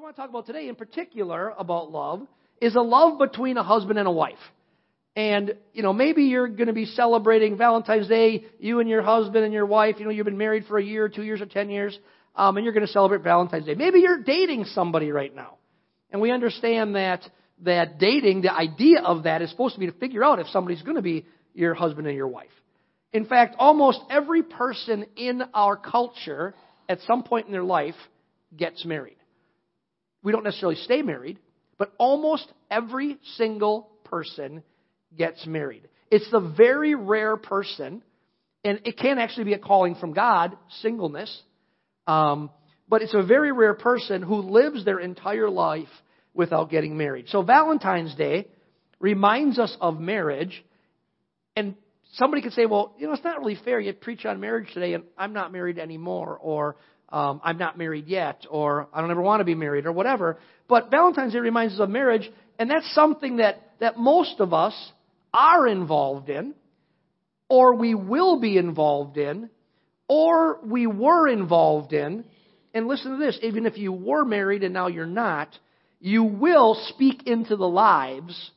I want to talk about today in particular about love is a love between a husband and a wife. And, you know, maybe you're going to be celebrating Valentine's Day, you and your husband and your wife, you know, you've been married for a year, two years, or ten years, um, and you're going to celebrate Valentine's Day. Maybe you're dating somebody right now. And we understand that, that dating, the idea of that is supposed to be to figure out if somebody's going to be your husband and your wife. In fact, almost every person in our culture at some point in their life gets married. We don't necessarily stay married, but almost every single person gets married. It's the very rare person, and it can actually be a calling from God, singleness, um, but it's a very rare person who lives their entire life without getting married. So Valentine's Day reminds us of marriage, and somebody could say, well, you know, it's not really fair. You preach on marriage today, and I'm not married anymore, or um, I'm not married yet, or I don't ever want to be married, or whatever. But Valentine's Day reminds us of marriage, and that's something that, that most of us are involved in, or we will be involved in, or we were involved in. And listen to this even if you were married and now you're not, you will speak into the lives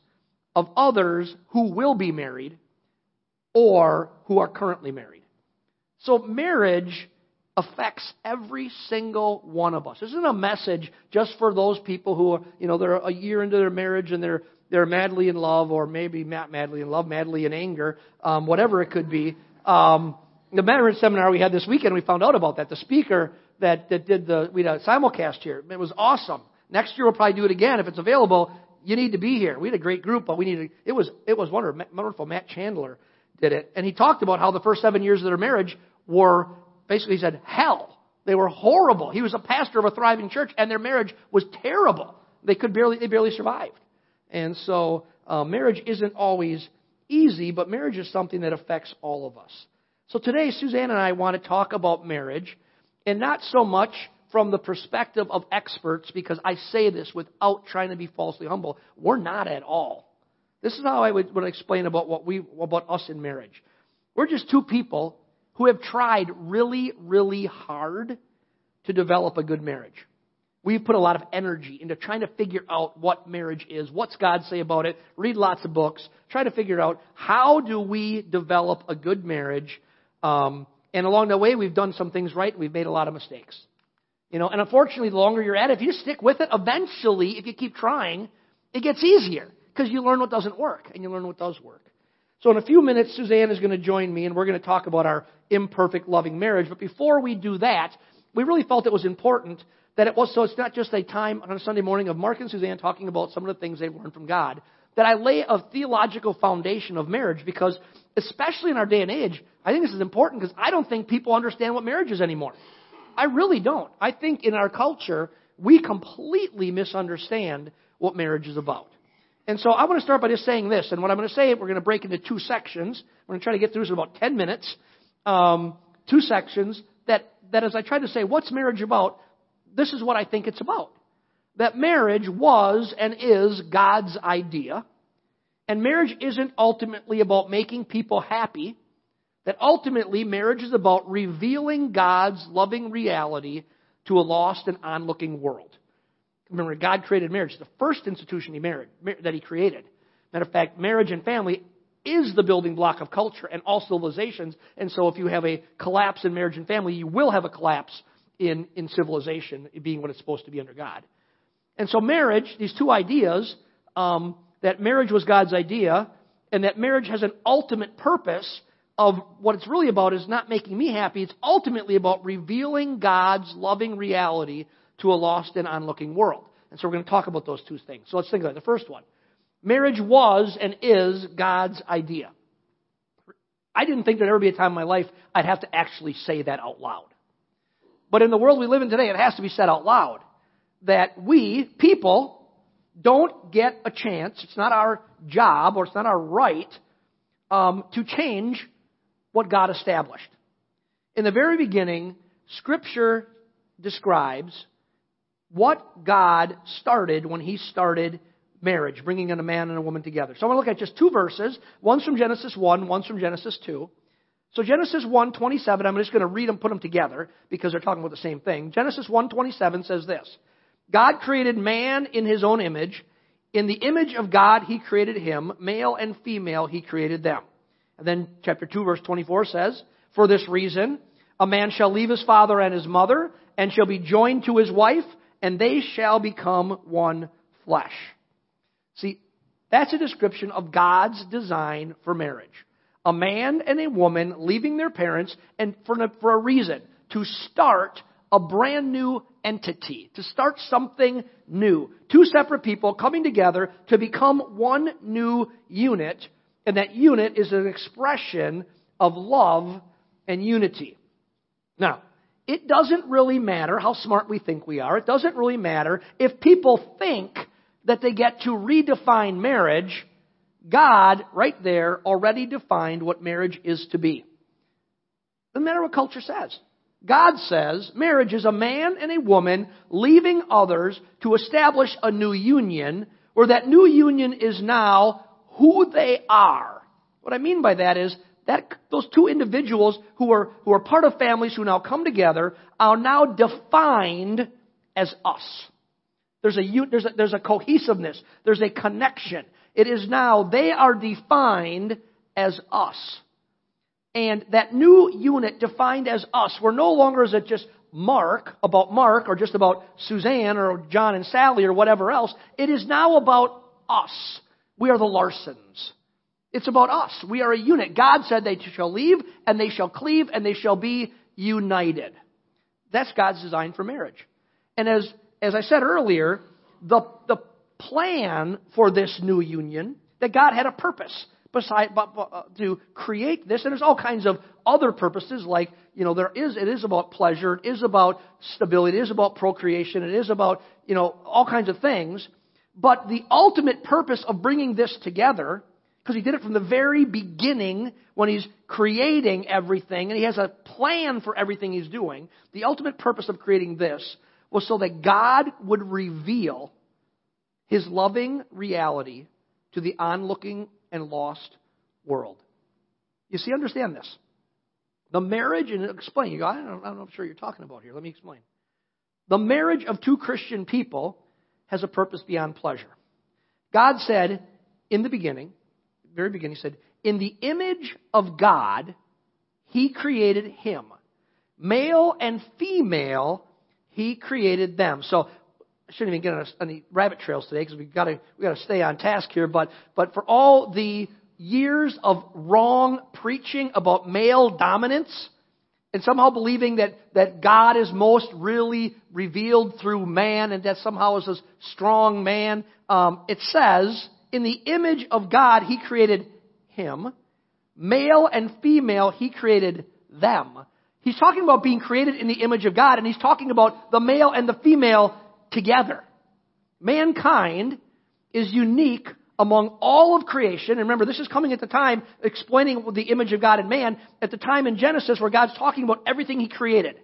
of others who will be married or who are currently married. So marriage affects every single one of us. This isn't a message just for those people who are, you know, they're a year into their marriage and they're they're madly in love, or maybe not madly in love, madly in anger, um, whatever it could be. Um, the marriage seminar we had this weekend, we found out about that. The speaker that, that did the we had a simulcast here, it was awesome. Next year we'll probably do it again if it's available. You need to be here. We had a great group, but we needed. It was it was wonderful. Wonderful. Matt Chandler did it, and he talked about how the first seven years of their marriage were basically said hell. They were horrible. He was a pastor of a thriving church, and their marriage was terrible. They could barely they barely survived. And so uh, marriage isn't always easy, but marriage is something that affects all of us. So today, Suzanne and I want to talk about marriage, and not so much from the perspective of experts, because I say this without trying to be falsely humble. We're not at all. This is how I would, would explain about what we about us in marriage. We're just two people who have tried really, really hard to develop a good marriage. We've put a lot of energy into trying to figure out what marriage is, what's God say about it, read lots of books, try to figure out how do we develop a good marriage. Um, and along the way, we've done some things right, we've made a lot of mistakes. You know, and unfortunately, the longer you're at it, if you stick with it, eventually, if you keep trying, it gets easier because you learn what doesn't work and you learn what does work. So in a few minutes, Suzanne is going to join me and we're going to talk about our imperfect loving marriage. But before we do that, we really felt it was important that it was so it's not just a time on a Sunday morning of Mark and Suzanne talking about some of the things they've learned from God, that I lay a theological foundation of marriage because, especially in our day and age, I think this is important because I don't think people understand what marriage is anymore. I really don't. I think in our culture, we completely misunderstand what marriage is about. And so I want to start by just saying this. And what I'm going to say, we're going to break into two sections. We're going to try to get through this in about 10 minutes. Um, two sections that, that as I try to say, what's marriage about? this is what I think it's about. That marriage was and is God's idea. And marriage isn't ultimately about making people happy. That ultimately marriage is about revealing God's loving reality to a lost and onlooking world. Remember, God created marriage. The first institution he married, that he created. Matter of fact, marriage and family is the building block of culture and all civilizations. And so if you have a collapse in marriage and family, you will have a collapse in, in civilization, being what it's supposed to be under God. And so, marriage, these two ideas, um, that marriage was God's idea, and that marriage has an ultimate purpose of what it's really about is not making me happy. It's ultimately about revealing God's loving reality to a lost and onlooking world. And so we're going to talk about those two things. So let's think about it. The first one. Marriage was and is God's idea. I didn't think there'd ever be a time in my life I'd have to actually say that out loud. But in the world we live in today, it has to be said out loud that we, people, don't get a chance. It's not our job or it's not our right um, to change what God established. In the very beginning, Scripture describes what God started when He started marriage, bringing in a man and a woman together. So I want to look at just two verses. One's from Genesis 1, one's from Genesis 2. So Genesis 1:27, I'm just going to read them, put them together because they're talking about the same thing. Genesis 1:27 says this: God created man in his own image. In the image of God, he created him. Male and female, he created them. And then chapter 2 verse 24 says, For this reason, a man shall leave his father and his mother, and shall be joined to his wife, and they shall become one flesh. See, that's a description of God's design for marriage. A man and a woman leaving their parents, and for, for a reason, to start a brand new entity, to start something new. Two separate people coming together to become one new unit, and that unit is an expression of love and unity. Now, it doesn't really matter how smart we think we are. It doesn't really matter if people think that they get to redefine marriage. God, right there, already defined what marriage is to be. Doesn't matter what culture says. God says marriage is a man and a woman leaving others to establish a new union, where that new union is now who they are. What I mean by that is that those two individuals who are who are part of families who now come together are now defined as us. There's a there's a, there's a cohesiveness. There's a connection. It is now they are defined as us. And that new unit defined as us, we're no longer is it just Mark, about Mark, or just about Suzanne, or John and Sally, or whatever else. It is now about us. We are the Larsons. It's about us. We are a unit. God said they shall leave, and they shall cleave, and they shall be united. That's God's design for marriage. And as, as I said earlier, the, the plan for this new union, that God had a purpose beside, uh, to create this. And there's all kinds of other purposes, like, you know, there is, it is about pleasure, it is about stability, it is about procreation, it is about, you know, all kinds of things. But the ultimate purpose of bringing this together, because he did it from the very beginning when he's creating everything, and he has a plan for everything he's doing, the ultimate purpose of creating this was so that God would reveal his loving reality to the onlooking and lost world. You see, understand this. The marriage, and explain, you go, I don't, I'm sure you're talking about here. Let me explain. The marriage of two Christian people has a purpose beyond pleasure. God said in the beginning, very beginning, He said, In the image of God, He created him. Male and female, He created them. So I shouldn't even get on any rabbit trails today because we've got to we got to stay on task here. But but for all the years of wrong preaching about male dominance and somehow believing that that God is most really revealed through man and that somehow is a strong man, um, it says in the image of God He created him, male and female He created them. He's talking about being created in the image of God, and he's talking about the male and the female together. Mankind is unique among all of creation. And remember, this is coming at the time explaining the image of God in man, at the time in Genesis where God's talking about everything He created.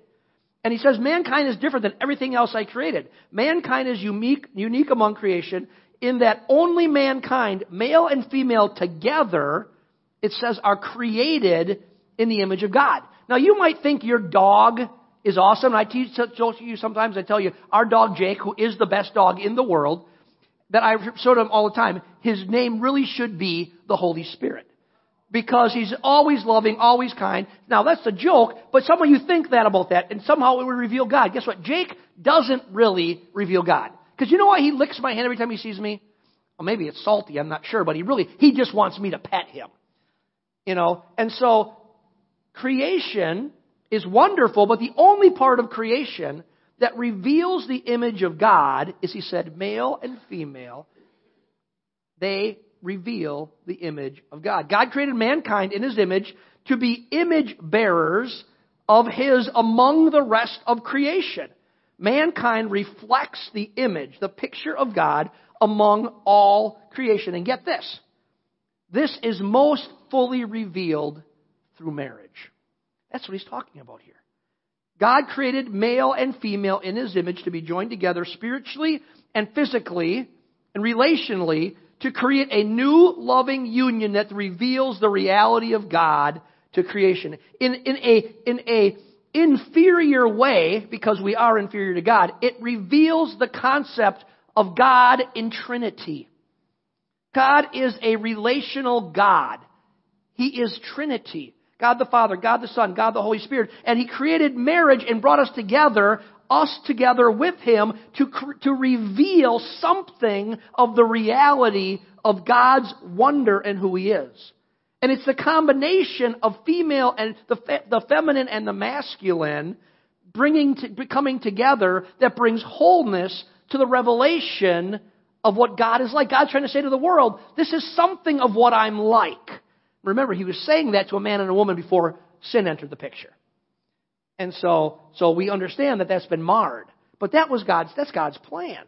And He says, mankind is different than everything else I created. Mankind is unique, unique among creation in that only mankind, male and female together, it says, are created in the image of God. Now you might think your dog is awesome. I teach you sometimes. I tell you, our dog Jake, who is the best dog in the world, that I show to him all the time. His name really should be the Holy Spirit because he's always loving, always kind. Now that's a joke, but somehow you think that about that, and somehow it would reveal God. Guess what? Jake doesn't really reveal God because you know why he licks my hand every time he sees me? Well, maybe it's salty. I'm not sure, but he really he just wants me to pet him. You know, and so creation is wonderful, but the only part of creation that reveals the image of God is, he said, male and female. They reveal the image of God. God created mankind in his image to be image bearers of his among the rest of creation. Mankind reflects the image, the picture of God among all creation. And get this. This is most fully revealed through marriage. That's what he's talking about here. God created male and female in his image to be joined together spiritually and physically and relationally to create a new loving union that reveals the reality of God to creation. In, in a, in a inferior way, because we are inferior to God, it reveals the concept of God in Trinity. God is a relational God. He is Trinity. God the Father, God the Son, God the Holy Spirit. And He created marriage and brought us together, us together with Him, to, to reveal something of the reality of God's wonder and who He is. And it's the combination of female and the, fe- the feminine and the masculine bringing to, coming together that brings wholeness to the revelation of what God is like. God's trying to say to the world, this is something of what I'm like. Remember, he was saying that to a man and a woman before sin entered the picture. And so, so we understand that that's been marred. But that was God's, that's God's plan.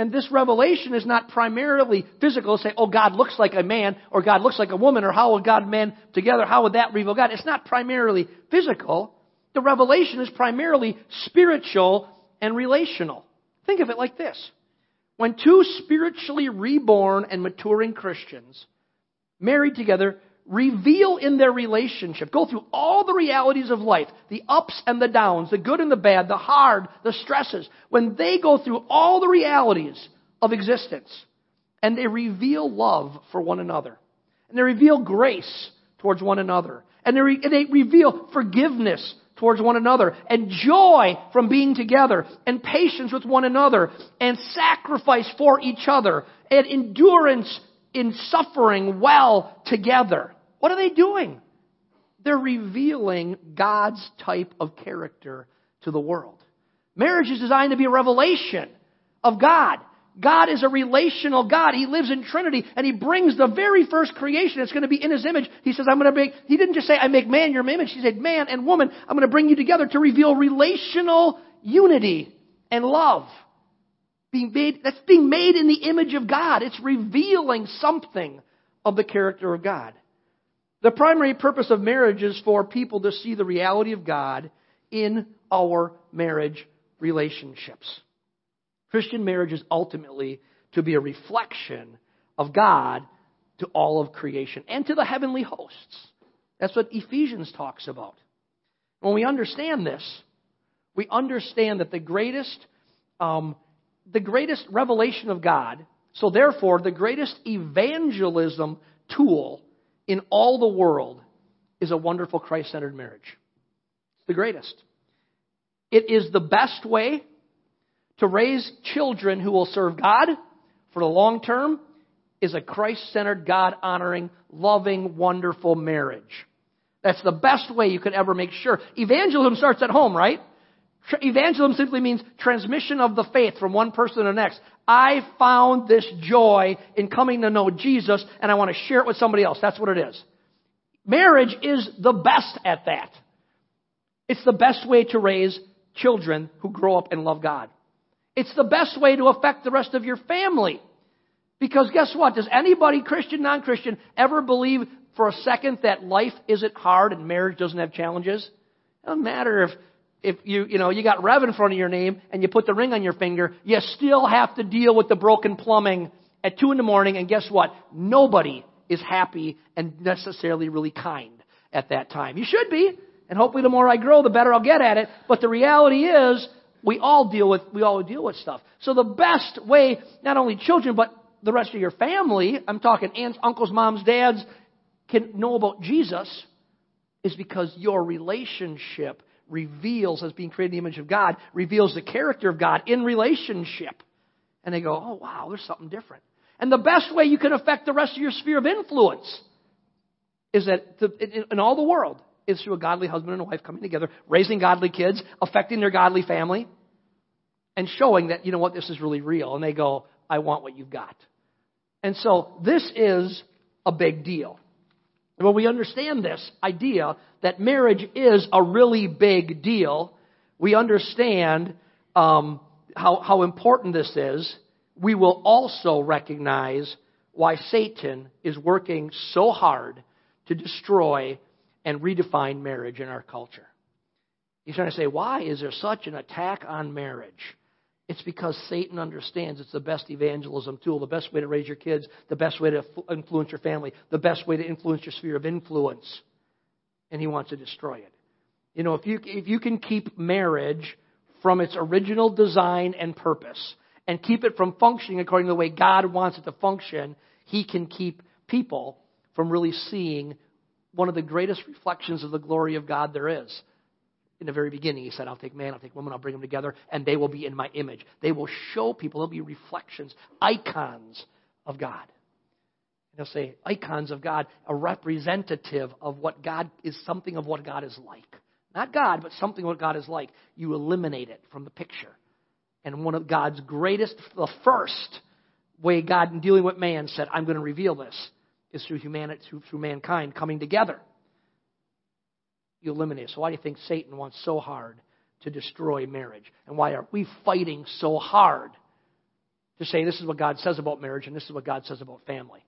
And this revelation is not primarily physical, say, oh, God looks like a man, or God looks like a woman, or how would God and man together, how would that reveal God? It's not primarily physical. The revelation is primarily spiritual and relational. Think of it like this. When two spiritually reborn and maturing Christians married together reveal in their relationship, go through all the realities of life, the ups and the downs, the good and the bad, the hard, the stresses, when they go through all the realities of existence and they reveal love for one another and they reveal grace towards one another and they, re- and they reveal forgiveness towards one another and joy from being together and patience with one another and sacrifice for each other and endurance in suffering well together. What are they doing? They're revealing God's type of character to the world. Marriage is designed to be a revelation of God. God is a relational God. He lives in Trinity and He brings the very first creation. It's going to be in His image. He says, I'm going to make, He didn't just say, I make man your image. He said, man and woman, I'm going to bring you together to reveal relational unity and love being made, that's being made in the image of God. It's revealing something of the character of God. The primary purpose of marriage is for people to see the reality of God in our marriage relationships. Christian marriage is ultimately to be a reflection of God to all of creation and to the heavenly hosts. That's what Ephesians talks about. When we understand this, we understand that the greatest um, the greatest revelation of God, so therefore, the greatest evangelism tool in all the world is a wonderful Christ centered marriage. It's the greatest. It is the best way to raise children who will serve God for the long term is a Christ centered, God honoring, loving, wonderful marriage. That's the best way you could ever make sure. Evangelism starts at home, right? Evangelism simply means transmission of the faith from one person to the next. I found this joy in coming to know Jesus and I want to share it with somebody else. That's what it is. Marriage is the best at that. It's the best way to raise children who grow up and love God. It's the best way to affect the rest of your family. Because guess what? Does anybody, Christian, non-Christian, ever believe for a second that life isn't hard and marriage doesn't have challenges? It doesn't matter if if you, you know, you got Rev in front of your name and you put the ring on your finger, you still have to deal with the broken plumbing at two in the morning. And guess what? Nobody is happy and necessarily really kind at that time. You should be. And hopefully the more I grow, the better I'll get at it. But the reality is, we all deal with, we all deal with stuff. So the best way, not only children, but the rest of your family, I'm talking aunts, uncles, moms, dads, can know about Jesus is because your relationship reveals, as being created in the image of God, reveals the character of God in relationship. And they go, oh, wow, there's something different. And the best way you can affect the rest of your sphere of influence is that the, in all the world is through a godly husband and a wife coming together, raising godly kids, affecting their godly family, and showing that, you know what, this is really real. And they go, I want what you've got. And so this is a big deal. When we understand this idea that marriage is a really big deal, we understand um, how, how important this is. We will also recognize why Satan is working so hard to destroy and redefine marriage in our culture. He's trying to say, why is there such an attack on marriage? It's because Satan understands it's the best evangelism tool, the best way to raise your kids, the best way to influence your family, the best way to influence your sphere of influence. And he wants to destroy it. You know, if you, if you can keep marriage from its original design and purpose and keep it from functioning according to the way God wants it to function, He can keep people from really seeing one of the greatest reflections of the glory of God there is. In the very beginning, He said, I'll take man, I'll take woman, I'll bring them together, and they will be in my image. They will show people, they'll be reflections, icons of God. He'll say icons of God, a representative of what God is, something of what God is like. Not God, but something what God is like. You eliminate it from the picture. And one of God's greatest, the first way God in dealing with man said, I'm going to reveal this, is through humanity, through, through mankind coming together. You eliminate it. So why do you think Satan wants so hard to destroy marriage? And why are we fighting so hard to say this is what God says about marriage and this is what God says about family?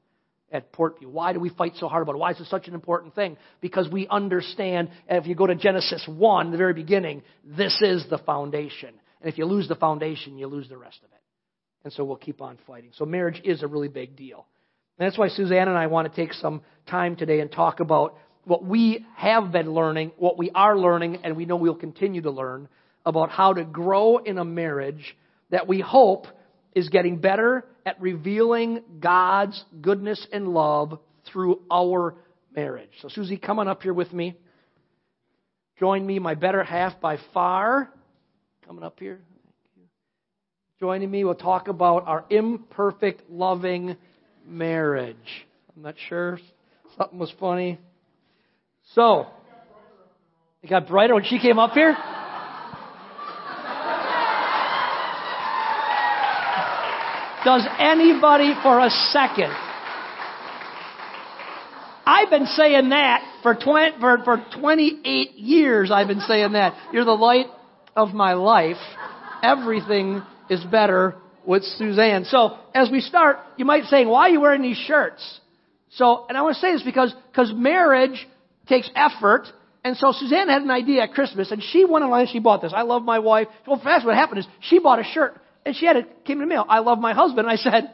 at Portview. Why do we fight so hard about it? Why is it such an important thing? Because we understand, if you go to Genesis 1, the very beginning, this is the foundation. And if you lose the foundation, you lose the rest of it. And so we'll keep on fighting. So marriage is a really big deal. And that's why Suzanne and I want to take some time today and talk about what we have been learning, what we are learning, and we know we'll continue to learn about how to grow in a marriage that we hope is getting better at revealing God's goodness and love through our marriage. So, Susie, come on up here with me. Join me, my better half by far. Coming up here. Joining me, we'll talk about our imperfect, loving marriage. I'm not sure. Something was funny. So, it got brighter when she came up here? Does anybody for a second? I've been saying that for, 20, for, for 28 years. I've been saying that. You're the light of my life. Everything is better with Suzanne. So as we start, you might say, why are you wearing these shirts? So, and I want to say this because, because marriage takes effort. And so Suzanne had an idea at Christmas and she went online and she bought this. I love my wife. Well, fast what happened is she bought a shirt and she had it came in the mail. I love my husband. I said,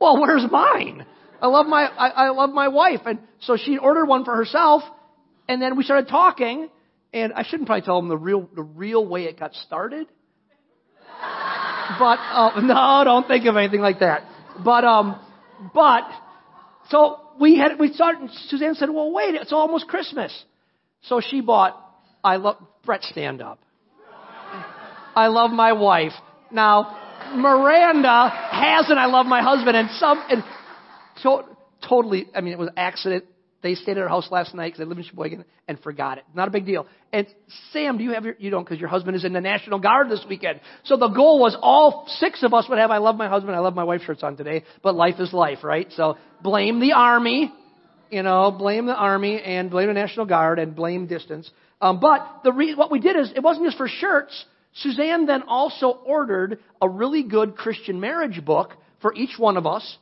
well, where's mine? I love my, I, I love my wife. And so she ordered one for herself. And then we started talking. And I shouldn't probably tell them the real, the real way it got started. But, uh, no, don't think of anything like that. But, um, but, so we had, we started, Suzanne said, well, wait, it's almost Christmas. So she bought, I love, Brett, stand up. I love my wife. Now, Miranda has and I love my husband and some and so totally I mean it was an accident. They stayed at our house last night because I live in Sheboygan and forgot it. Not a big deal. And Sam, do you have your you don't because your husband is in the National Guard this weekend. So the goal was all six of us would have I love my husband, I love my wife shirts on today. But life is life, right? So blame the army, you know, blame the army and blame the National Guard and blame distance. Um, but the re- what we did is it wasn't just for shirts. Suzanne then also ordered a really good Christian marriage book for each one of us.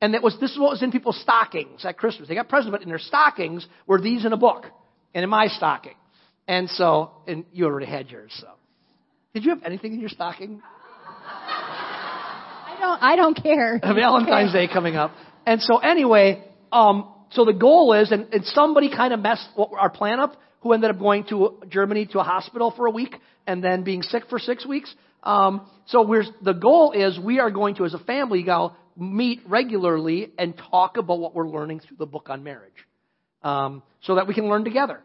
And that was, this is what was in people's stockings at Christmas. They got presents, but in their stockings were these in a book. And in my stocking. And so, and you already had yours, so. Did you have anything in your stocking? I don't, I don't care. Valentine's Day coming up. And so anyway, um, so the goal is, and, and somebody kind of messed our plan up, who ended up going to Germany to a hospital for a week and then being sick for six weeks. Um, so we're, the goal is we are going to, as a family, go meet regularly and talk about what we're learning through the book on marriage, um, so that we can learn together.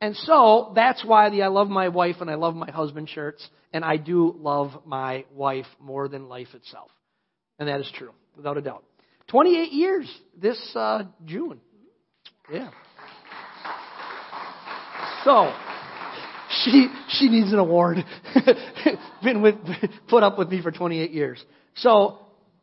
And so that's why the I love my wife and I love my husband shirts, and I do love my wife more than life itself, and that is true without a doubt. 28 years this uh, June, yeah. So, she she needs an award. Been with put up with me for 28 years. So,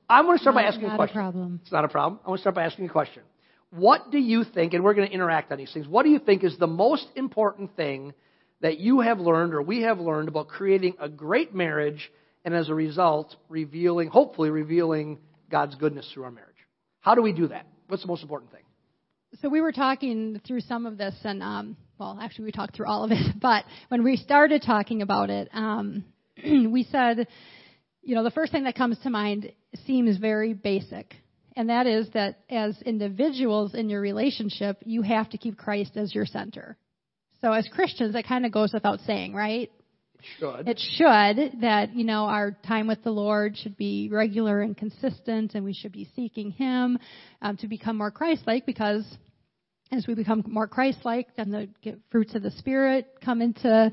I'm going to start by asking a question. A problem. It's not a problem. I'm going to start by asking a question. What do you think, and we're going to interact on these things, what do you think is the most important thing that you have learned or we have learned about creating a great marriage and as a result, revealing, hopefully revealing God's goodness through our marriage? How do we do that? What's the most important thing? So we were talking through some of this, and um, well, actually, we talked through all of it. But when we started talking about it, um, we said, you know, the first thing that comes to mind seems very basic, and that is that as individuals in your relationship, you have to keep Christ as your center. So as Christians, that kind of goes without saying, right? It should. It should that, you know, our time with the Lord should be regular and consistent and we should be seeking Him um, to become more Christ-like because as we become more Christ-like, then the fruits of the Spirit come into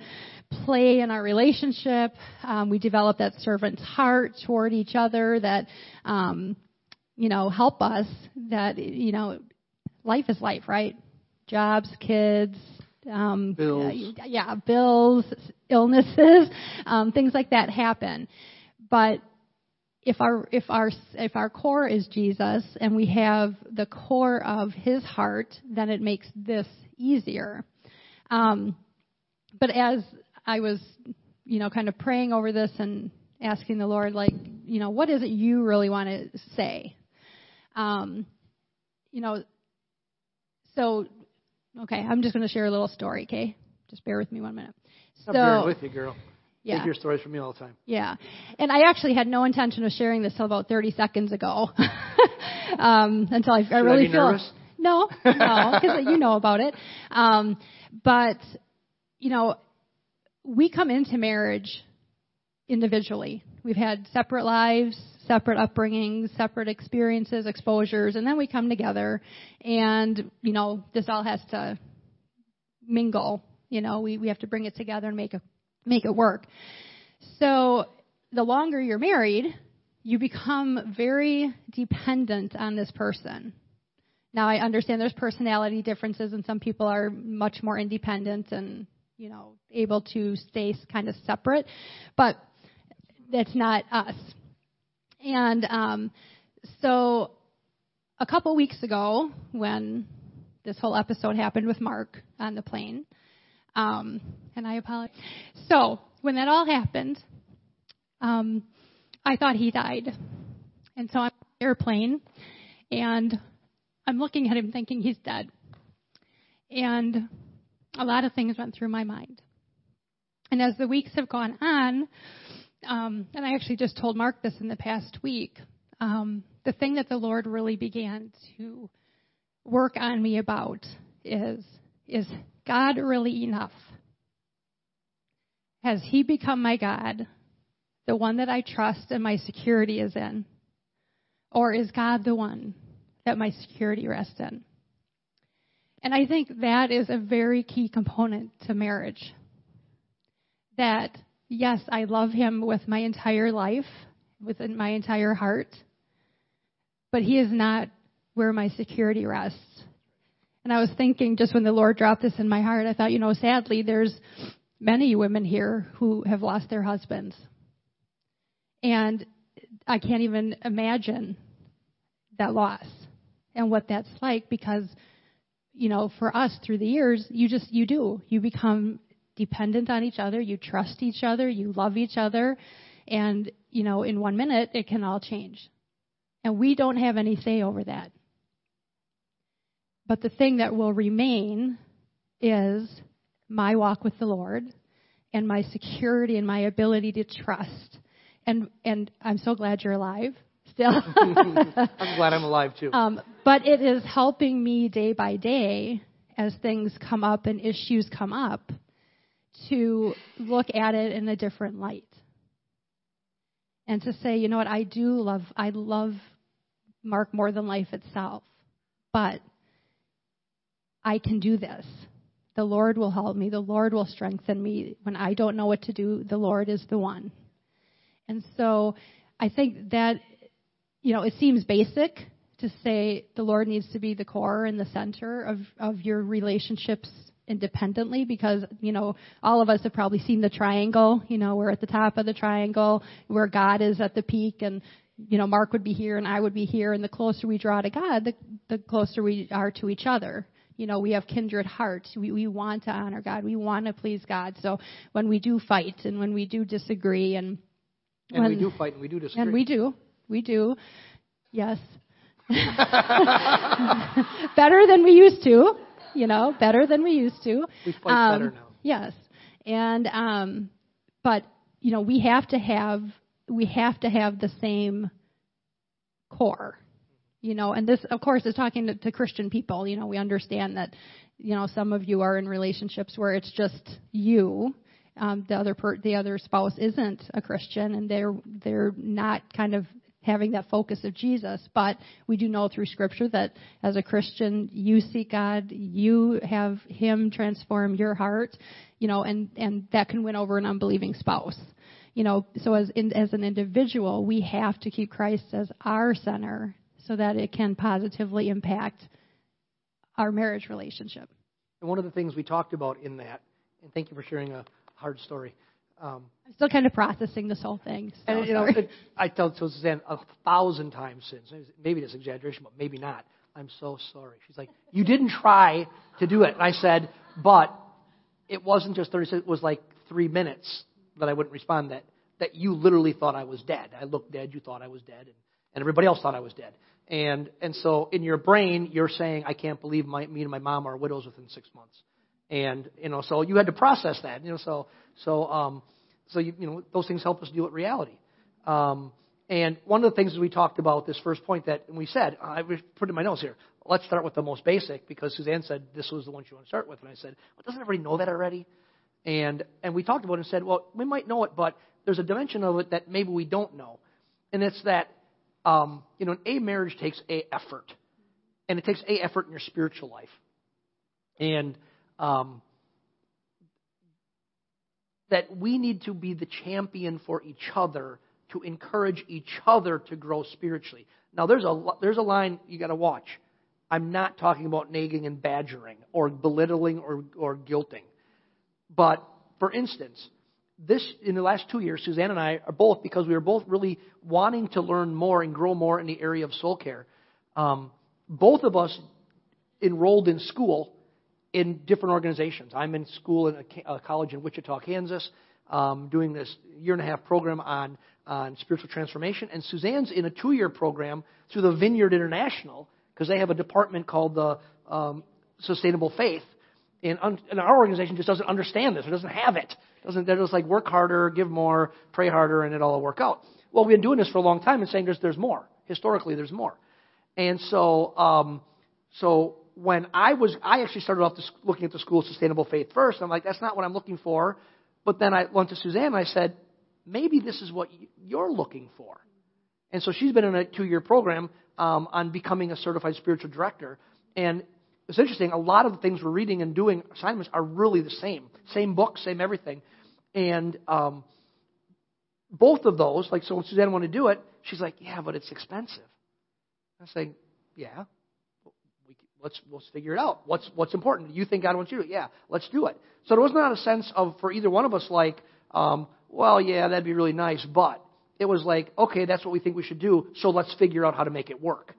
play in our relationship. Um, we develop that servant's heart toward each other that, um, you know, help us. That you know, life is life, right? Jobs, kids, um, bills. yeah, bills, illnesses, um, things like that happen. But if our if our if our core is Jesus and we have the core of His heart, then it makes this easier. Um, but as I was, you know, kind of praying over this and asking the Lord, like, you know, what is it you really want to say? Um, you know, so okay, I'm just going to share a little story. Okay, just bear with me one minute. I'm bearing with you, girl. Yeah. Take your stories from me all the time. Yeah. And I actually had no intention of sharing this till about 30 seconds ago. um, until I, I really I feel. Nervous? No, no, because you know about it. Um, but, you know, we come into marriage individually. We've had separate lives, separate upbringings, separate experiences, exposures, and then we come together and, you know, this all has to mingle. You know, we, we have to bring it together and make a make it work. So the longer you're married, you become very dependent on this person. Now I understand there's personality differences and some people are much more independent and, you know, able to stay kind of separate, but that's not us. And um, so a couple weeks ago, when this whole episode happened with Mark on the plane, um, and I apologize. So when that all happened, um, I thought he died, and so I'm on the airplane, and I'm looking at him thinking he's dead, and a lot of things went through my mind. And as the weeks have gone on, um, and I actually just told Mark this in the past week, um, the thing that the Lord really began to work on me about is is God really enough? Has He become my God, the one that I trust and my security is in? Or is God the one that my security rests in? And I think that is a very key component to marriage. That, yes, I love Him with my entire life, within my entire heart, but He is not where my security rests. And I was thinking just when the Lord dropped this in my heart, I thought, you know, sadly, there's many women here who have lost their husbands. And I can't even imagine that loss and what that's like because, you know, for us through the years, you just, you do. You become dependent on each other, you trust each other, you love each other, and, you know, in one minute, it can all change. And we don't have any say over that. But the thing that will remain is my walk with the Lord and my security and my ability to trust. And and I'm so glad you're alive still. I'm glad I'm alive too. Um, but it is helping me day by day as things come up and issues come up to look at it in a different light. And to say, you know what, I do love I love Mark more than life itself. But I can do this. The Lord will help me. The Lord will strengthen me. When I don't know what to do, the Lord is the one. And so I think that, you know, it seems basic to say the Lord needs to be the core and the center of, of your relationships independently because, you know, all of us have probably seen the triangle. You know, we're at the top of the triangle where God is at the peak and, you know, Mark would be here and I would be here. And the closer we draw to God, the, the closer we are to each other you know, we have kindred hearts. We, we want to honor God. We want to please God. So when we do fight and when we do disagree and and when, we do fight and we do disagree. And we do. We do. Yes. better than we used to. You know, better than we used to. We fight um, better now. Yes. And um but you know, we have to have we have to have the same core. You know, and this, of course, is talking to, to Christian people. You know, we understand that, you know, some of you are in relationships where it's just you. Um, the other per, the other spouse isn't a Christian, and they're they're not kind of having that focus of Jesus. But we do know through Scripture that as a Christian, you seek God, you have Him transform your heart, you know, and and that can win over an unbelieving spouse. You know, so as in, as an individual, we have to keep Christ as our center so that it can positively impact our marriage relationship. And one of the things we talked about in that, and thank you for sharing a hard story. Um, I'm still kind of processing this whole thing. So and you know, it, I tell Suzanne a thousand times since, maybe this exaggeration, but maybe not. I'm so sorry. She's like, you didn't try to do it. And I said, but it wasn't just 30 It was like three minutes that I wouldn't respond. That that you literally thought I was dead. I looked dead. You thought I was dead, and, and everybody else thought I was dead. And and so in your brain, you're saying, I can't believe my, me and my mom are widows within six months. And you know, so you had to process that. You know, so so um, so you, you know those things help us deal with reality. Um, and one of the things we talked about this first point that we said I put in my notes here. Let's start with the most basic because Suzanne said this was the one she wanted to start with, and I said, well, doesn't everybody know that already? And and we talked about it and said, well, we might know it, but there's a dimension of it that maybe we don't know, and it's that um, you know an a marriage takes a effort, and it takes a effort in your spiritual life, and um, that we need to be the champion for each other to encourage each other to grow spiritually. Now, there's a there's a line you got to watch. I'm not talking about nagging and badgering or belittling or or guilting, but for instance, this in the last two years, Suzanne and I are both because we are both really wanting to learn more and grow more in the area of soul care. Um, both of us enrolled in school in different organizations. I'm in school in a, a college in Wichita, Kansas, um, doing this year and a half program on on spiritual transformation, and Suzanne's in a two year program through the Vineyard International because they have a department called the um, Sustainable Faith. And, our organization just doesn't understand this. or doesn't have it. doesn't they're just like work harder, give more, pray harder, and it'll all work out. Well, we've been doing this for a long time and saying there's there's more. Historically, there's more. And so um, so when I was, I actually started off looking at the school of sustainable faith first. I'm like, that's not what I'm looking for. But then I went to Suzanne and I said, maybe this is what you're looking for. And so she's been in a two-year program um, on becoming a certified spiritual director. And it's interesting. A lot of the things we're reading and doing assignments are really the same, same book, same everything. And um, both of those, like so, when Suzanne wanted to do it, she's like, "Yeah, but it's expensive." I say, "Yeah, let's let's figure it out. What's what's important? You think God wants you to? Yeah, let's do it. So there was not a sense of for either one of us like, um, well, yeah, that'd be really nice, but it was like, okay, that's what we think we should do. So let's figure out how to make it work.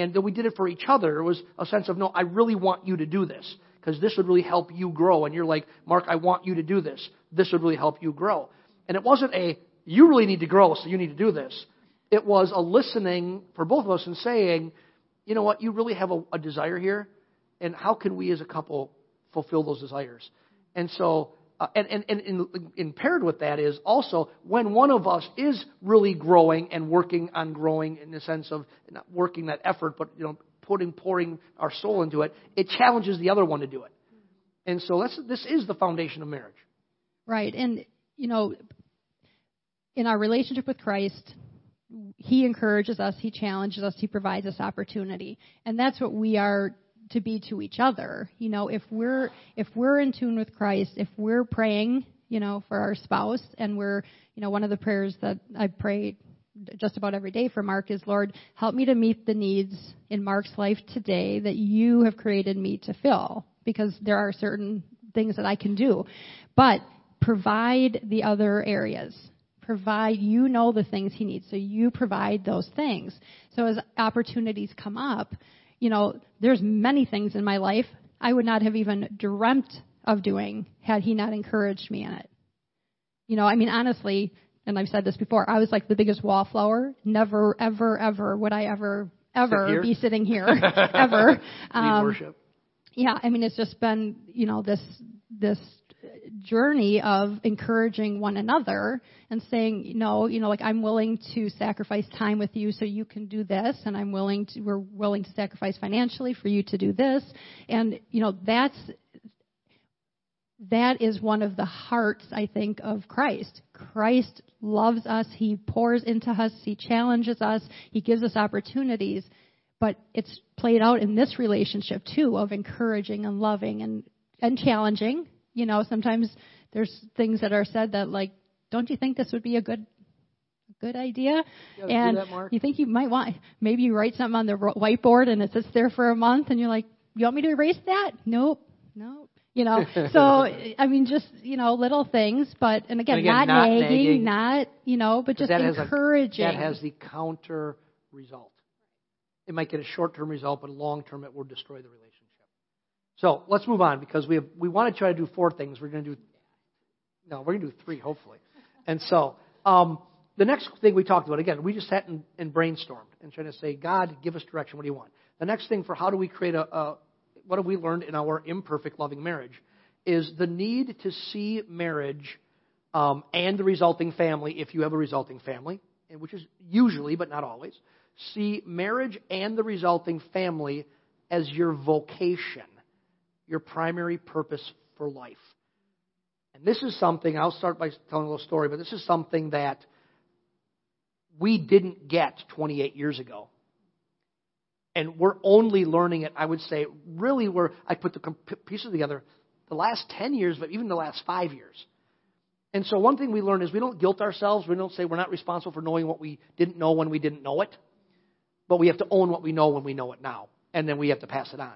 And then we did it for each other. It was a sense of, no, I really want you to do this because this would really help you grow. And you're like, Mark, I want you to do this. This would really help you grow. And it wasn't a, you really need to grow, so you need to do this. It was a listening for both of us and saying, you know what, you really have a, a desire here, and how can we as a couple fulfill those desires? And so, uh, and, and, and in paired with that is also when one of us is really growing and working on growing in the sense of not working that effort, but you know, putting pouring our soul into it, it challenges the other one to do it. And so that's, this is the foundation of marriage. Right. And, you know, in our relationship with Christ, he encourages us, he challenges us, he provides us opportunity. And that's what we are to be to each other. You know, if we're if we're in tune with Christ, if we're praying, you know, for our spouse and we're, you know, one of the prayers that I pray just about every day for Mark is, Lord, help me to meet the needs in Mark's life today that you have created me to fill because there are certain things that I can do. But provide the other areas provide, you know the things he needs, so you provide those things. So as opportunities come up, you know, there's many things in my life I would not have even dreamt of doing had he not encouraged me in it. You know, I mean, honestly, and I've said this before, I was like the biggest wallflower. Never, ever, ever would I ever, ever Sit be sitting here, ever. Um, worship. Yeah, I mean, it's just been, you know, this, this journey of encouraging one another and saying, you know, you know, like I'm willing to sacrifice time with you so you can do this, and I'm willing to, we're willing to sacrifice financially for you to do this, and you know, that's that is one of the hearts, I think, of Christ. Christ loves us. He pours into us. He challenges us. He gives us opportunities. But it's played out in this relationship too of encouraging and loving and, and challenging. You know, sometimes there's things that are said that like, don't you think this would be a good good idea? and that, you think you might want maybe you write something on the whiteboard and it sits there for a month and you're like, you want me to erase that? Nope, nope. You know, so I mean, just you know, little things, but and again, and again not, not nagging, nagging, not you know, but just that encouraging. Has a, that has the counter result. It might get a short-term result, but long-term it will destroy the relationship. So let's move on because we have, we want to try to do four things. We're going to do no, we're going to do three hopefully. And so um, the next thing we talked about again, we just sat and, and brainstormed and trying to say, God, give us direction. What do you want? The next thing for how do we create a, a what have we learned in our imperfect loving marriage is the need to see marriage um, and the resulting family, if you have a resulting family, which is usually but not always, see marriage and the resulting family as your vocation, your primary purpose for life. And this is something, I'll start by telling a little story, but this is something that we didn't get 28 years ago. And we're only learning it, I would say, really where I put the pieces together the last 10 years, but even the last five years. And so one thing we learn is we don't guilt ourselves. We don't say we're not responsible for knowing what we didn't know when we didn't know it. But we have to own what we know when we know it now. And then we have to pass it on.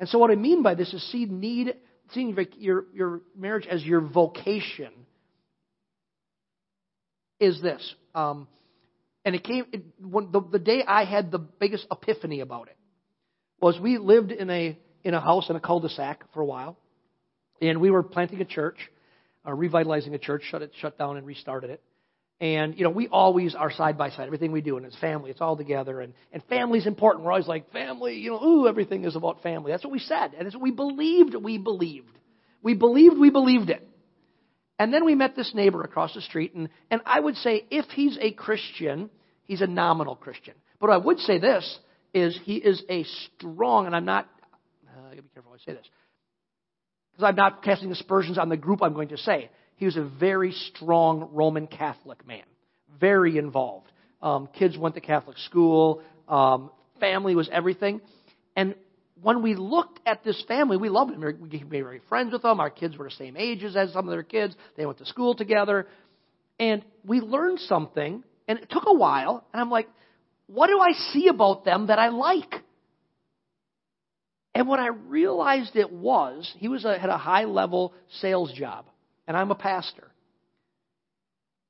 And so what I mean by this is see need, seeing your, your marriage as your vocation is this. Um, and it came it, when, the, the day I had the biggest epiphany about it was we lived in a in a house in a cul-de-sac for a while, and we were planting a church, uh, revitalizing a church, shut it shut down and restarted it. And you know, we always are side by side. Everything we do, and it's family. It's all together, and and family's important. We're always like family. You know, ooh, everything is about family. That's what we said, and it's what we believed. We believed. We believed. We believed it. And then we met this neighbor across the street, and, and I would say if he's a Christian, he's a nominal Christian. But I would say this is he is a strong, and I'm not, uh, I gotta be careful I say this, because I'm not casting aspersions on the group I'm going to say. He was a very strong Roman Catholic man, very involved. Um, kids went to Catholic school, um, family was everything. And when we looked at this family, we loved them. We became very friends with them. Our kids were the same ages as some of their kids. They went to school together. And we learned something, and it took a while. And I'm like, what do I see about them that I like? And what I realized it was, he was a, had a high level sales job, and I'm a pastor.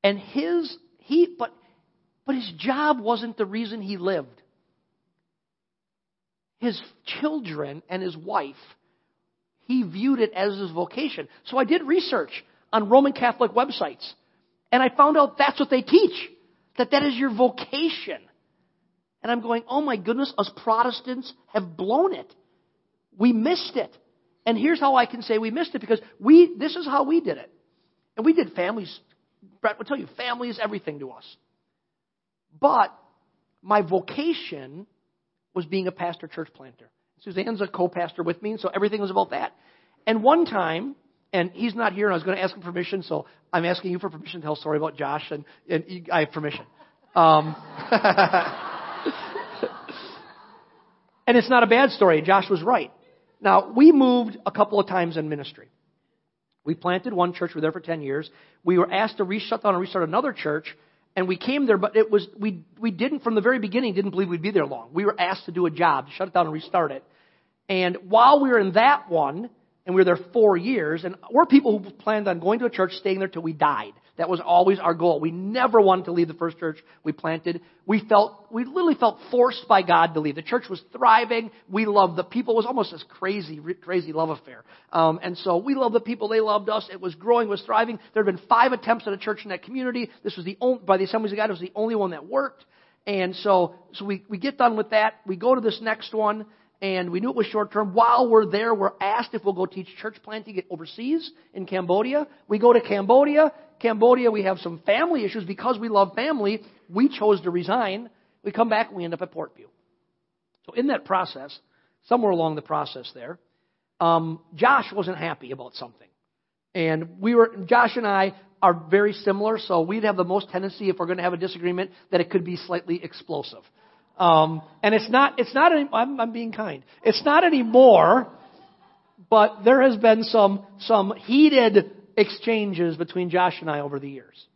And his, he, but, but his job wasn't the reason he lived his children and his wife, he viewed it as his vocation. So I did research on Roman Catholic websites, and I found out that's what they teach, that that is your vocation. And I'm going, oh my goodness, us Protestants have blown it. We missed it. And here's how I can say we missed it because we, this is how we did it. And we did families, Brett will tell you, family is everything to us. But my vocation was being a pastor church planter. Suzanne's a co-pastor with me, so everything was about that. And one time, and he's not here, and I was going to ask him permission, so I'm asking you for permission to tell a story about Josh, and, and I have permission. Um, and it's not a bad story. Josh was right. Now, we moved a couple of times in ministry. We planted one church, we were there for 10 years. We were asked to reshut down and restart another church, and we came there, but it was we we didn't from the very beginning didn't believe we'd be there long. We were asked to do a job, to shut it down and restart it. And while we were in that one, and we were there four years, and we're people who planned on going to a church, staying there till we died. That was always our goal. We never wanted to leave the first church we planted. We felt, we literally felt forced by God to leave. The church was thriving. We loved the people. It was almost this crazy, crazy love affair. Um, and so we loved the people. They loved us. It was growing, was thriving. There had been five attempts at a church in that community. This was the only, by the Assemblies of God, it was the only one that worked. And so, so we, we get done with that. We go to this next one, and we knew it was short term. While we're there, we're asked if we'll go teach church planting overseas in Cambodia. We go to Cambodia. Cambodia, we have some family issues. Because we love family, we chose to resign. We come back we end up at Portview. So in that process, somewhere along the process there, um, Josh wasn't happy about something. And we were, Josh and I are very similar, so we'd have the most tendency, if we're going to have a disagreement, that it could be slightly explosive. Um, and it's not, it's not, any, I'm, I'm being kind. It's not anymore, but there has been some, some heated exchanges between Josh and I over the years.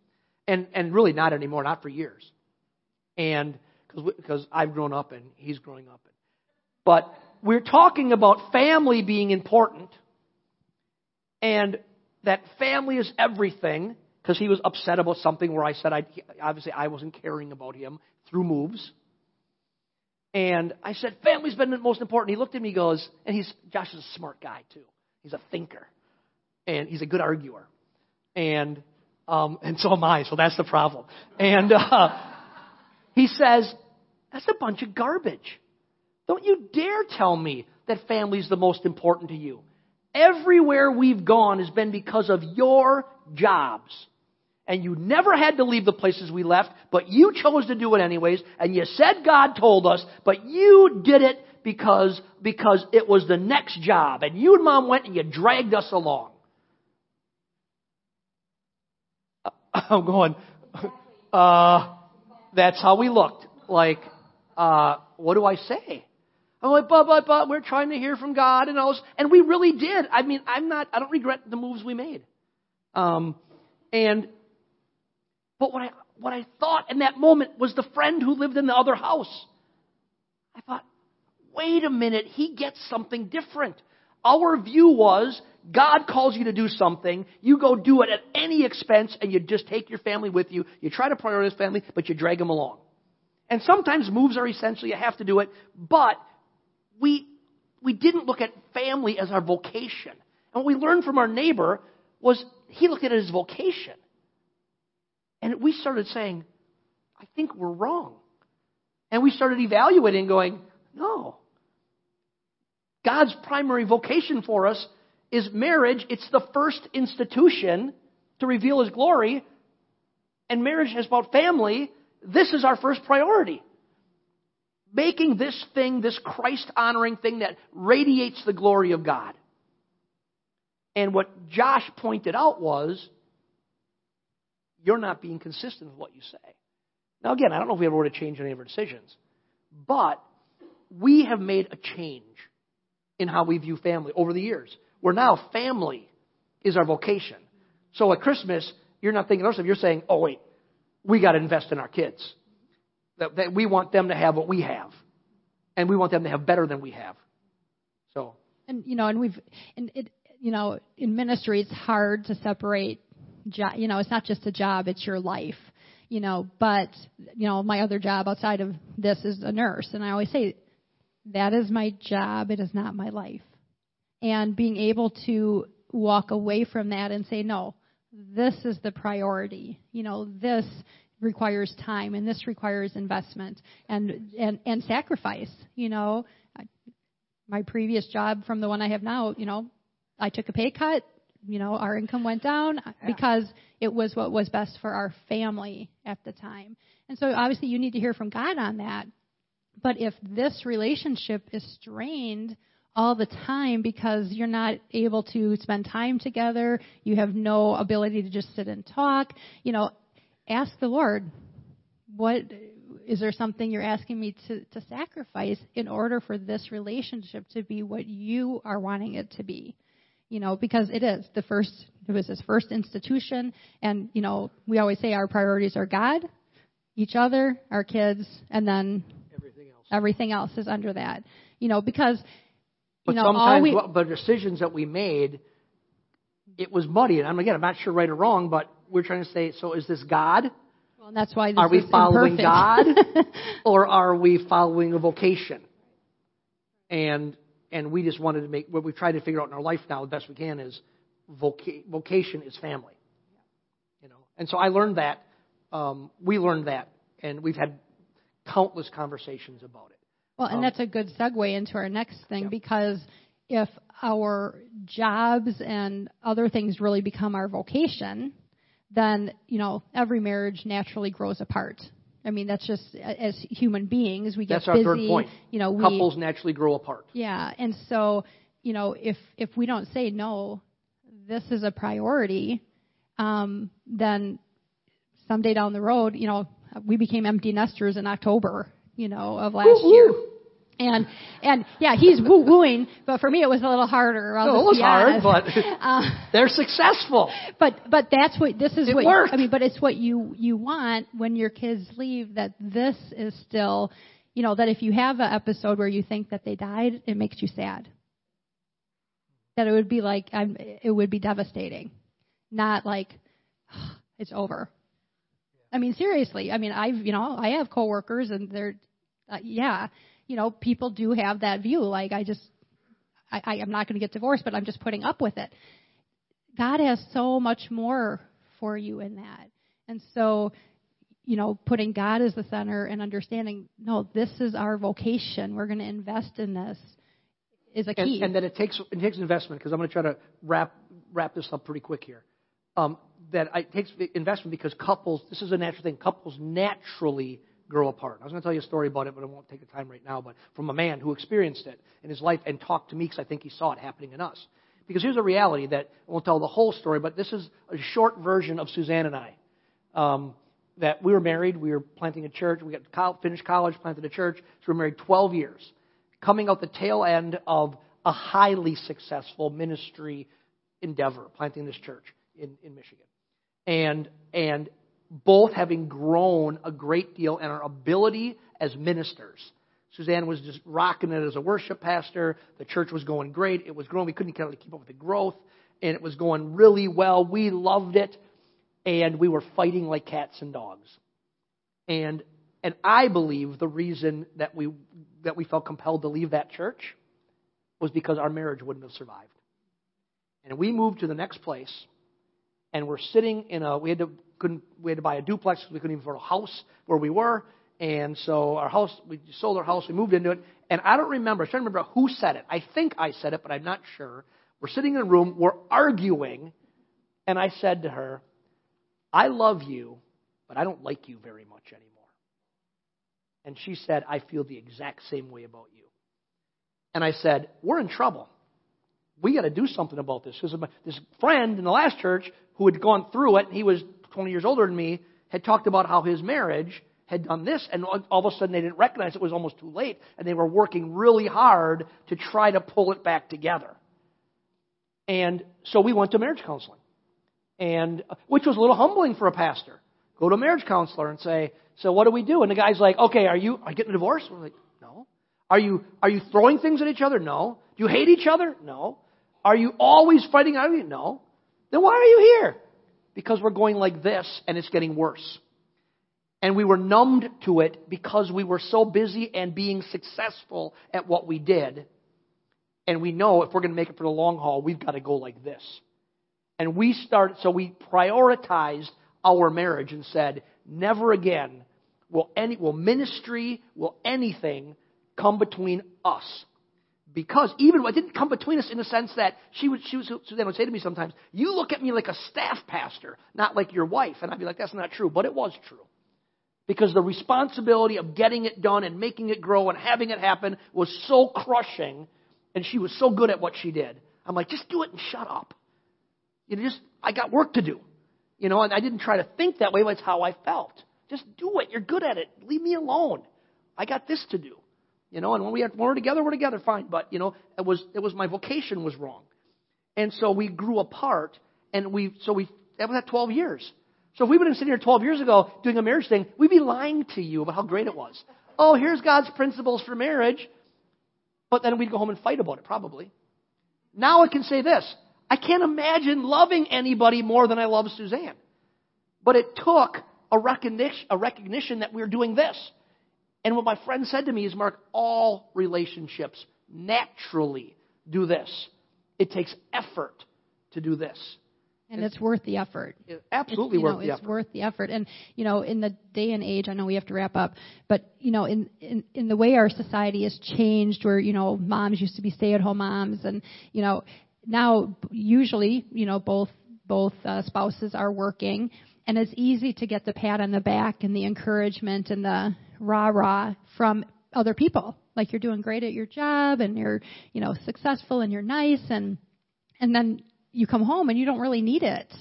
And, and really not anymore, not for years. And, because I've grown up and he's growing up. But we're talking about family being important and that family is everything because he was upset about something where I said I obviously I wasn't caring about him through moves. And I said, family's been the most important. He looked at me and goes, and he's, Josh is a smart guy too. He's a thinker. And he's a good arguer. And, um, and so am I, so that's the problem. And, uh, he says, that's a bunch of garbage. Don't you dare tell me that family's the most important to you. Everywhere we've gone has been because of your jobs and you never had to leave the places we left, but you chose to do it anyways, and you said God told us, but you did it because, because it was the next job, and you and mom went and you dragged us along. I'm going, uh, that's how we looked. Like, uh, what do I say? I'm like, but, but, but, we're trying to hear from God and all this. And we really did. I mean, I'm not, I don't regret the moves we made. Um, and but what I, what I thought in that moment was the friend who lived in the other house. I thought, wait a minute, he gets something different. Our view was God calls you to do something, you go do it at any expense, and you just take your family with you. You try to prioritize family, but you drag them along. And sometimes moves are essential, you have to do it, but we, we didn't look at family as our vocation. And what we learned from our neighbor was he looked at it as vocation. And we started saying, I think we're wrong. And we started evaluating, going, no. God's primary vocation for us is marriage. It's the first institution to reveal His glory. And marriage is about family. This is our first priority. Making this thing, this Christ honoring thing that radiates the glory of God. And what Josh pointed out was you're not being consistent with what you say. Now, again, I don't know if we ever would have changed any of our decisions, but we have made a change in how we view family over the years. Where now family is our vocation. So at Christmas, you're not thinking of yourself, you're saying, oh, wait, we got to invest in our kids. That, that we want them to have what we have. And we want them to have better than we have. So. And, you know, and we've, and it, you know, in ministry, it's hard to separate job. You know, it's not just a job; it's your life. You know, but you know, my other job outside of this is a nurse, and I always say that is my job. It is not my life. And being able to walk away from that and say, no, this is the priority. You know, this requires time and this requires investment and and and sacrifice you know my previous job from the one i have now you know i took a pay cut you know, our income went down yeah. because it was what was best for our family at the time. And so obviously you need to hear from God on that. But if this relationship is strained all the time because you're not able to spend time together, you have no ability to just sit and talk, you know, ask the Lord, what is there something you're asking me to, to sacrifice in order for this relationship to be what you are wanting it to be? You know, because it is the first, it was his first institution. And, you know, we always say our priorities are God, each other, our kids, and then everything else, everything else is under that. You know, because, you but know, sometimes we, the decisions that we made, it was muddy. And I'm, again, I'm not sure right or wrong, but we're trying to say, so is this God? Well, that's why are we following imperfect. God, or are we following a vocation? And and we just wanted to make what we've tried to figure out in our life now the best we can is voca- vocation is family. You know, and so I learned that. Um, we learned that, and we've had countless conversations about it. Well, and Um, that's a good segue into our next thing Yeah. because if our jobs and other things really become our vocation, then, you know, every marriage naturally grows apart. I mean, that's just as human beings, we get That's our busy. third point. You know, we Couples naturally grow apart. Yeah, and so, you know, if if we don't say no, this is a priority, um, then someday down the road, you know, we became empty nesters in October, you know, of last Woo-hoo. year. And and yeah, he's woo wooing, but for me it was a little harder. I'll No, it was hard, but Uh, they're successful. but but that's what this is It what worked. I mean. But it's what you you want when your kids leave. That this is still, you know, that if you have an episode where you think that they died, it makes you sad. That it would be like I'm. It would be devastating, not like it's over. I mean, seriously. I mean, I've you know I have coworkers and they're, uh, yeah, you know, people do have that view. Like I just, I, I I'm not going to get divorced, but I'm just putting up with it. God has so much more for you in that. And so, you know, putting God as the center and understanding, no, this is our vocation. We're going to invest in this is a key. and that it takes it takes investment because I'm going to try to wrap wrap this up pretty quick here. Um, that it takes investment because couples. This is a natural thing. Couples naturally grow apart. I was going to tell you a story about it, but I won't take the time right now. But from a man who experienced it in his life and talked to me because I think he saw it happening in us. Because here's a reality that I won't tell the whole story, but this is a short version of Suzanne and I. Um, that we were married, we were planting a church, we got col- finished college, planted a church, so we were married 12 years, coming out the tail end of a highly successful ministry endeavor, planting this church in, in Michigan. And, and both having grown a great deal in our ability as ministers. Suzanne was just rocking it as a worship pastor. The church was going great. It was growing. We couldn't kind of keep up with the growth, and it was going really well. We loved it, and we were fighting like cats and dogs. And and I believe the reason that we that we felt compelled to leave that church was because our marriage wouldn't have survived. And we moved to the next place, and we're sitting in a we had to couldn't we had to buy a duplex because we couldn't even afford a house where we were. And so our house, we sold our house, we moved into it, and I don't remember. I am trying to remember who said it. I think I said it, but I'm not sure. We're sitting in a room, we're arguing, and I said to her, "I love you, but I don't like you very much anymore." And she said, "I feel the exact same way about you." And I said, "We're in trouble. We got to do something about this." Because this friend in the last church who had gone through it, he was 20 years older than me, had talked about how his marriage had done this, and all of a sudden they didn't recognize it was almost too late, and they were working really hard to try to pull it back together. And so we went to marriage counseling, and uh, which was a little humbling for a pastor. Go to a marriage counselor and say, "So what do we do?" And the guy's like, "Okay, are you are you getting a divorce?" We're like, "No." Are you are you throwing things at each other? No. Do you hate each other? No. Are you always fighting of you? No. Then why are you here? Because we're going like this, and it's getting worse. And we were numbed to it because we were so busy and being successful at what we did. And we know if we're going to make it for the long haul, we've got to go like this. And we started, so we prioritized our marriage and said, never again will any, will ministry, will anything come between us. Because even it didn't come between us in the sense that she would, she was, Suzanne would say to me sometimes, "You look at me like a staff pastor, not like your wife," and I'd be like, "That's not true," but it was true because the responsibility of getting it done and making it grow and having it happen was so crushing, and she was so good at what she did. I'm like, just do it and shut up. You know, just I got work to do. You know, and I didn't try to think that way, but it's how I felt. Just do it. You're good at it. Leave me alone. I got this to do. You know, and when we are, when we're together, we're together, fine. But you know, it was it was my vocation was wrong, and so we grew apart, and we so we that was at 12 years. So if we would have sitting here 12 years ago doing a marriage thing, we'd be lying to you about how great it was. Oh, here's God's principles for marriage, but then we'd go home and fight about it probably. Now I can say this: I can't imagine loving anybody more than I love Suzanne, but it took a recognition, a recognition that we we're doing this. And what my friend said to me is, Mark, all relationships naturally do this. It takes effort to do this. And it's worth the effort. It's absolutely it's, worth know, the it's effort. worth the effort. And you know, in the day and age, I know we have to wrap up, but you know, in in, in the way our society has changed, where you know, moms used to be stay-at-home moms, and you know, now usually, you know, both both uh, spouses are working, and it's easy to get the pat on the back and the encouragement and the rah rah from other people, like you're doing great at your job and you're you know successful and you're nice and and then you come home and you don't really need it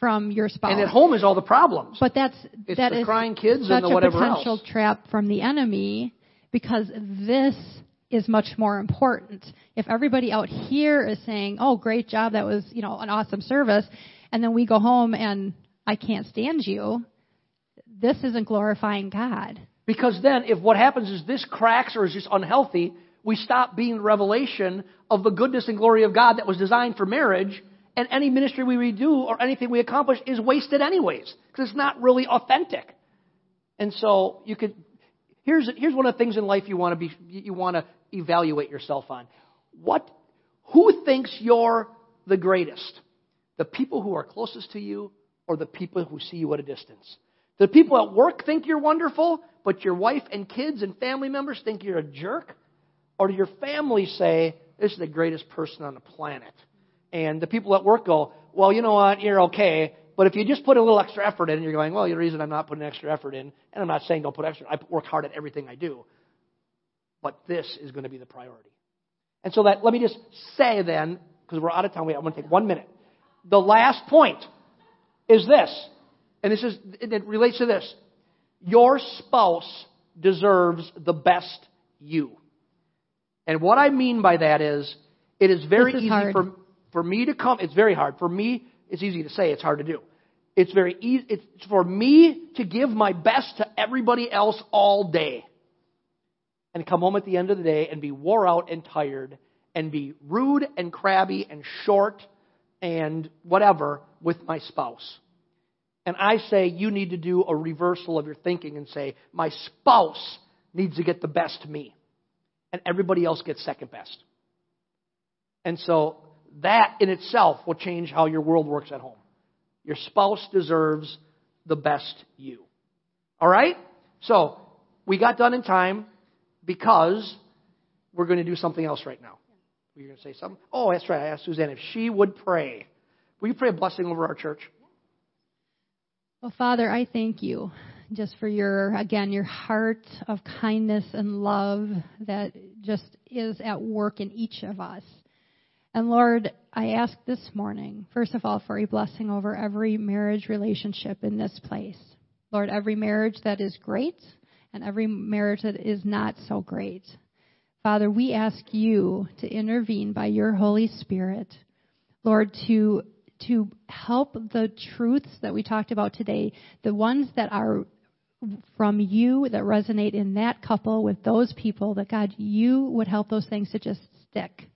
from your spouse. And at home is all the problems. But that's It's that the is crying kids such and the whatever a potential else. trap from the enemy because this is much more important. If everybody out here is saying, "Oh, great job, that was you know an awesome service," and then we go home and I can't stand you, this isn't glorifying God. Because then, if what happens is this cracks or is just unhealthy, we stop being the revelation of the goodness and glory of God that was designed for marriage, and any ministry we do or anything we accomplish is wasted anyways, because it's not really authentic. And so you could here's here's one of the things in life you want to be you want to evaluate yourself on. What who thinks you're the greatest? The people who are closest to you or the people who see you at a distance? The people at work think you're wonderful, but your wife and kids and family members think you're a jerk? Or do your family say, this is the greatest person on the planet? And the people at work go, well, you know what, you're okay, but if you just put a little extra effort in, you're going, well, the reason I'm not putting extra effort in, and I'm not saying don't put extra, I work hard at everything I do, but this is going to be the priority. And so that, let me just say then, because we're out of time, I'm going to take one minute. The last point is this, and this is, it relates to this. Your spouse deserves the best you. And what I mean by that is, it is very is easy hard. for, for me to come, it's very hard. For me, it's easy to say, it's hard to do. It's very easy, it's for me to give my best to everybody else all day. And come home at the end of the day and be wore out and tired and be rude and crabby and short and whatever with my spouse. And I say you need to do a reversal of your thinking and say, my spouse needs to get the best me. And everybody else gets second best. And so that in itself will change how your world works at home. Your spouse deserves the best you. All right? So we got done in time because we're going to do something else right now. You're going to say something? Oh, that's right. I asked Suzanne if she would pray. Will you pray a blessing over our church? Well, Father, I thank you just for your, again, your heart of kindness and love that just is at work in each of us. And Lord, I ask this morning, first of all, for a blessing over every marriage relationship in this place. Lord, every marriage that is great and every marriage that is not so great. Father, we ask you to intervene by your Holy Spirit, Lord, to to help the truths that we talked about today, the ones that are from you that resonate in that couple with those people, that God, you would help those things to just stick.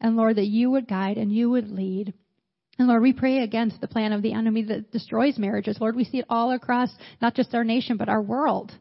And Lord, that you would guide and you would lead. And Lord, we pray against the plan of the enemy that destroys marriages. Lord, we see it all across not just our nation, but our world.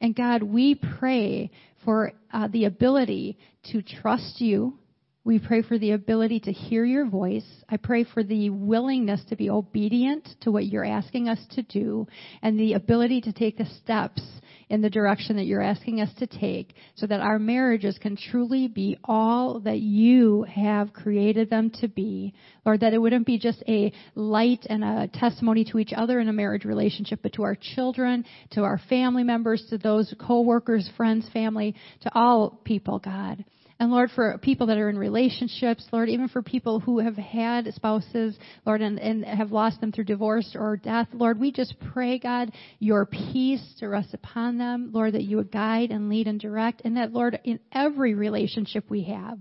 And God, we pray for uh, the ability to trust you. We pray for the ability to hear your voice. I pray for the willingness to be obedient to what you're asking us to do and the ability to take the steps in the direction that you're asking us to take so that our marriages can truly be all that you have created them to be. Lord, that it wouldn't be just a light and a testimony to each other in a marriage relationship, but to our children, to our family members, to those co-workers, friends, family, to all people, God. And Lord, for people that are in relationships, Lord, even for people who have had spouses, Lord, and, and have lost them through divorce or death, Lord, we just pray, God, your peace to rest upon them, Lord, that you would guide and lead and direct, and that, Lord, in every relationship we have,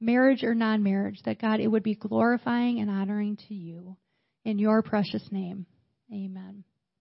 marriage or non-marriage, that God, it would be glorifying and honoring to you. In your precious name, amen.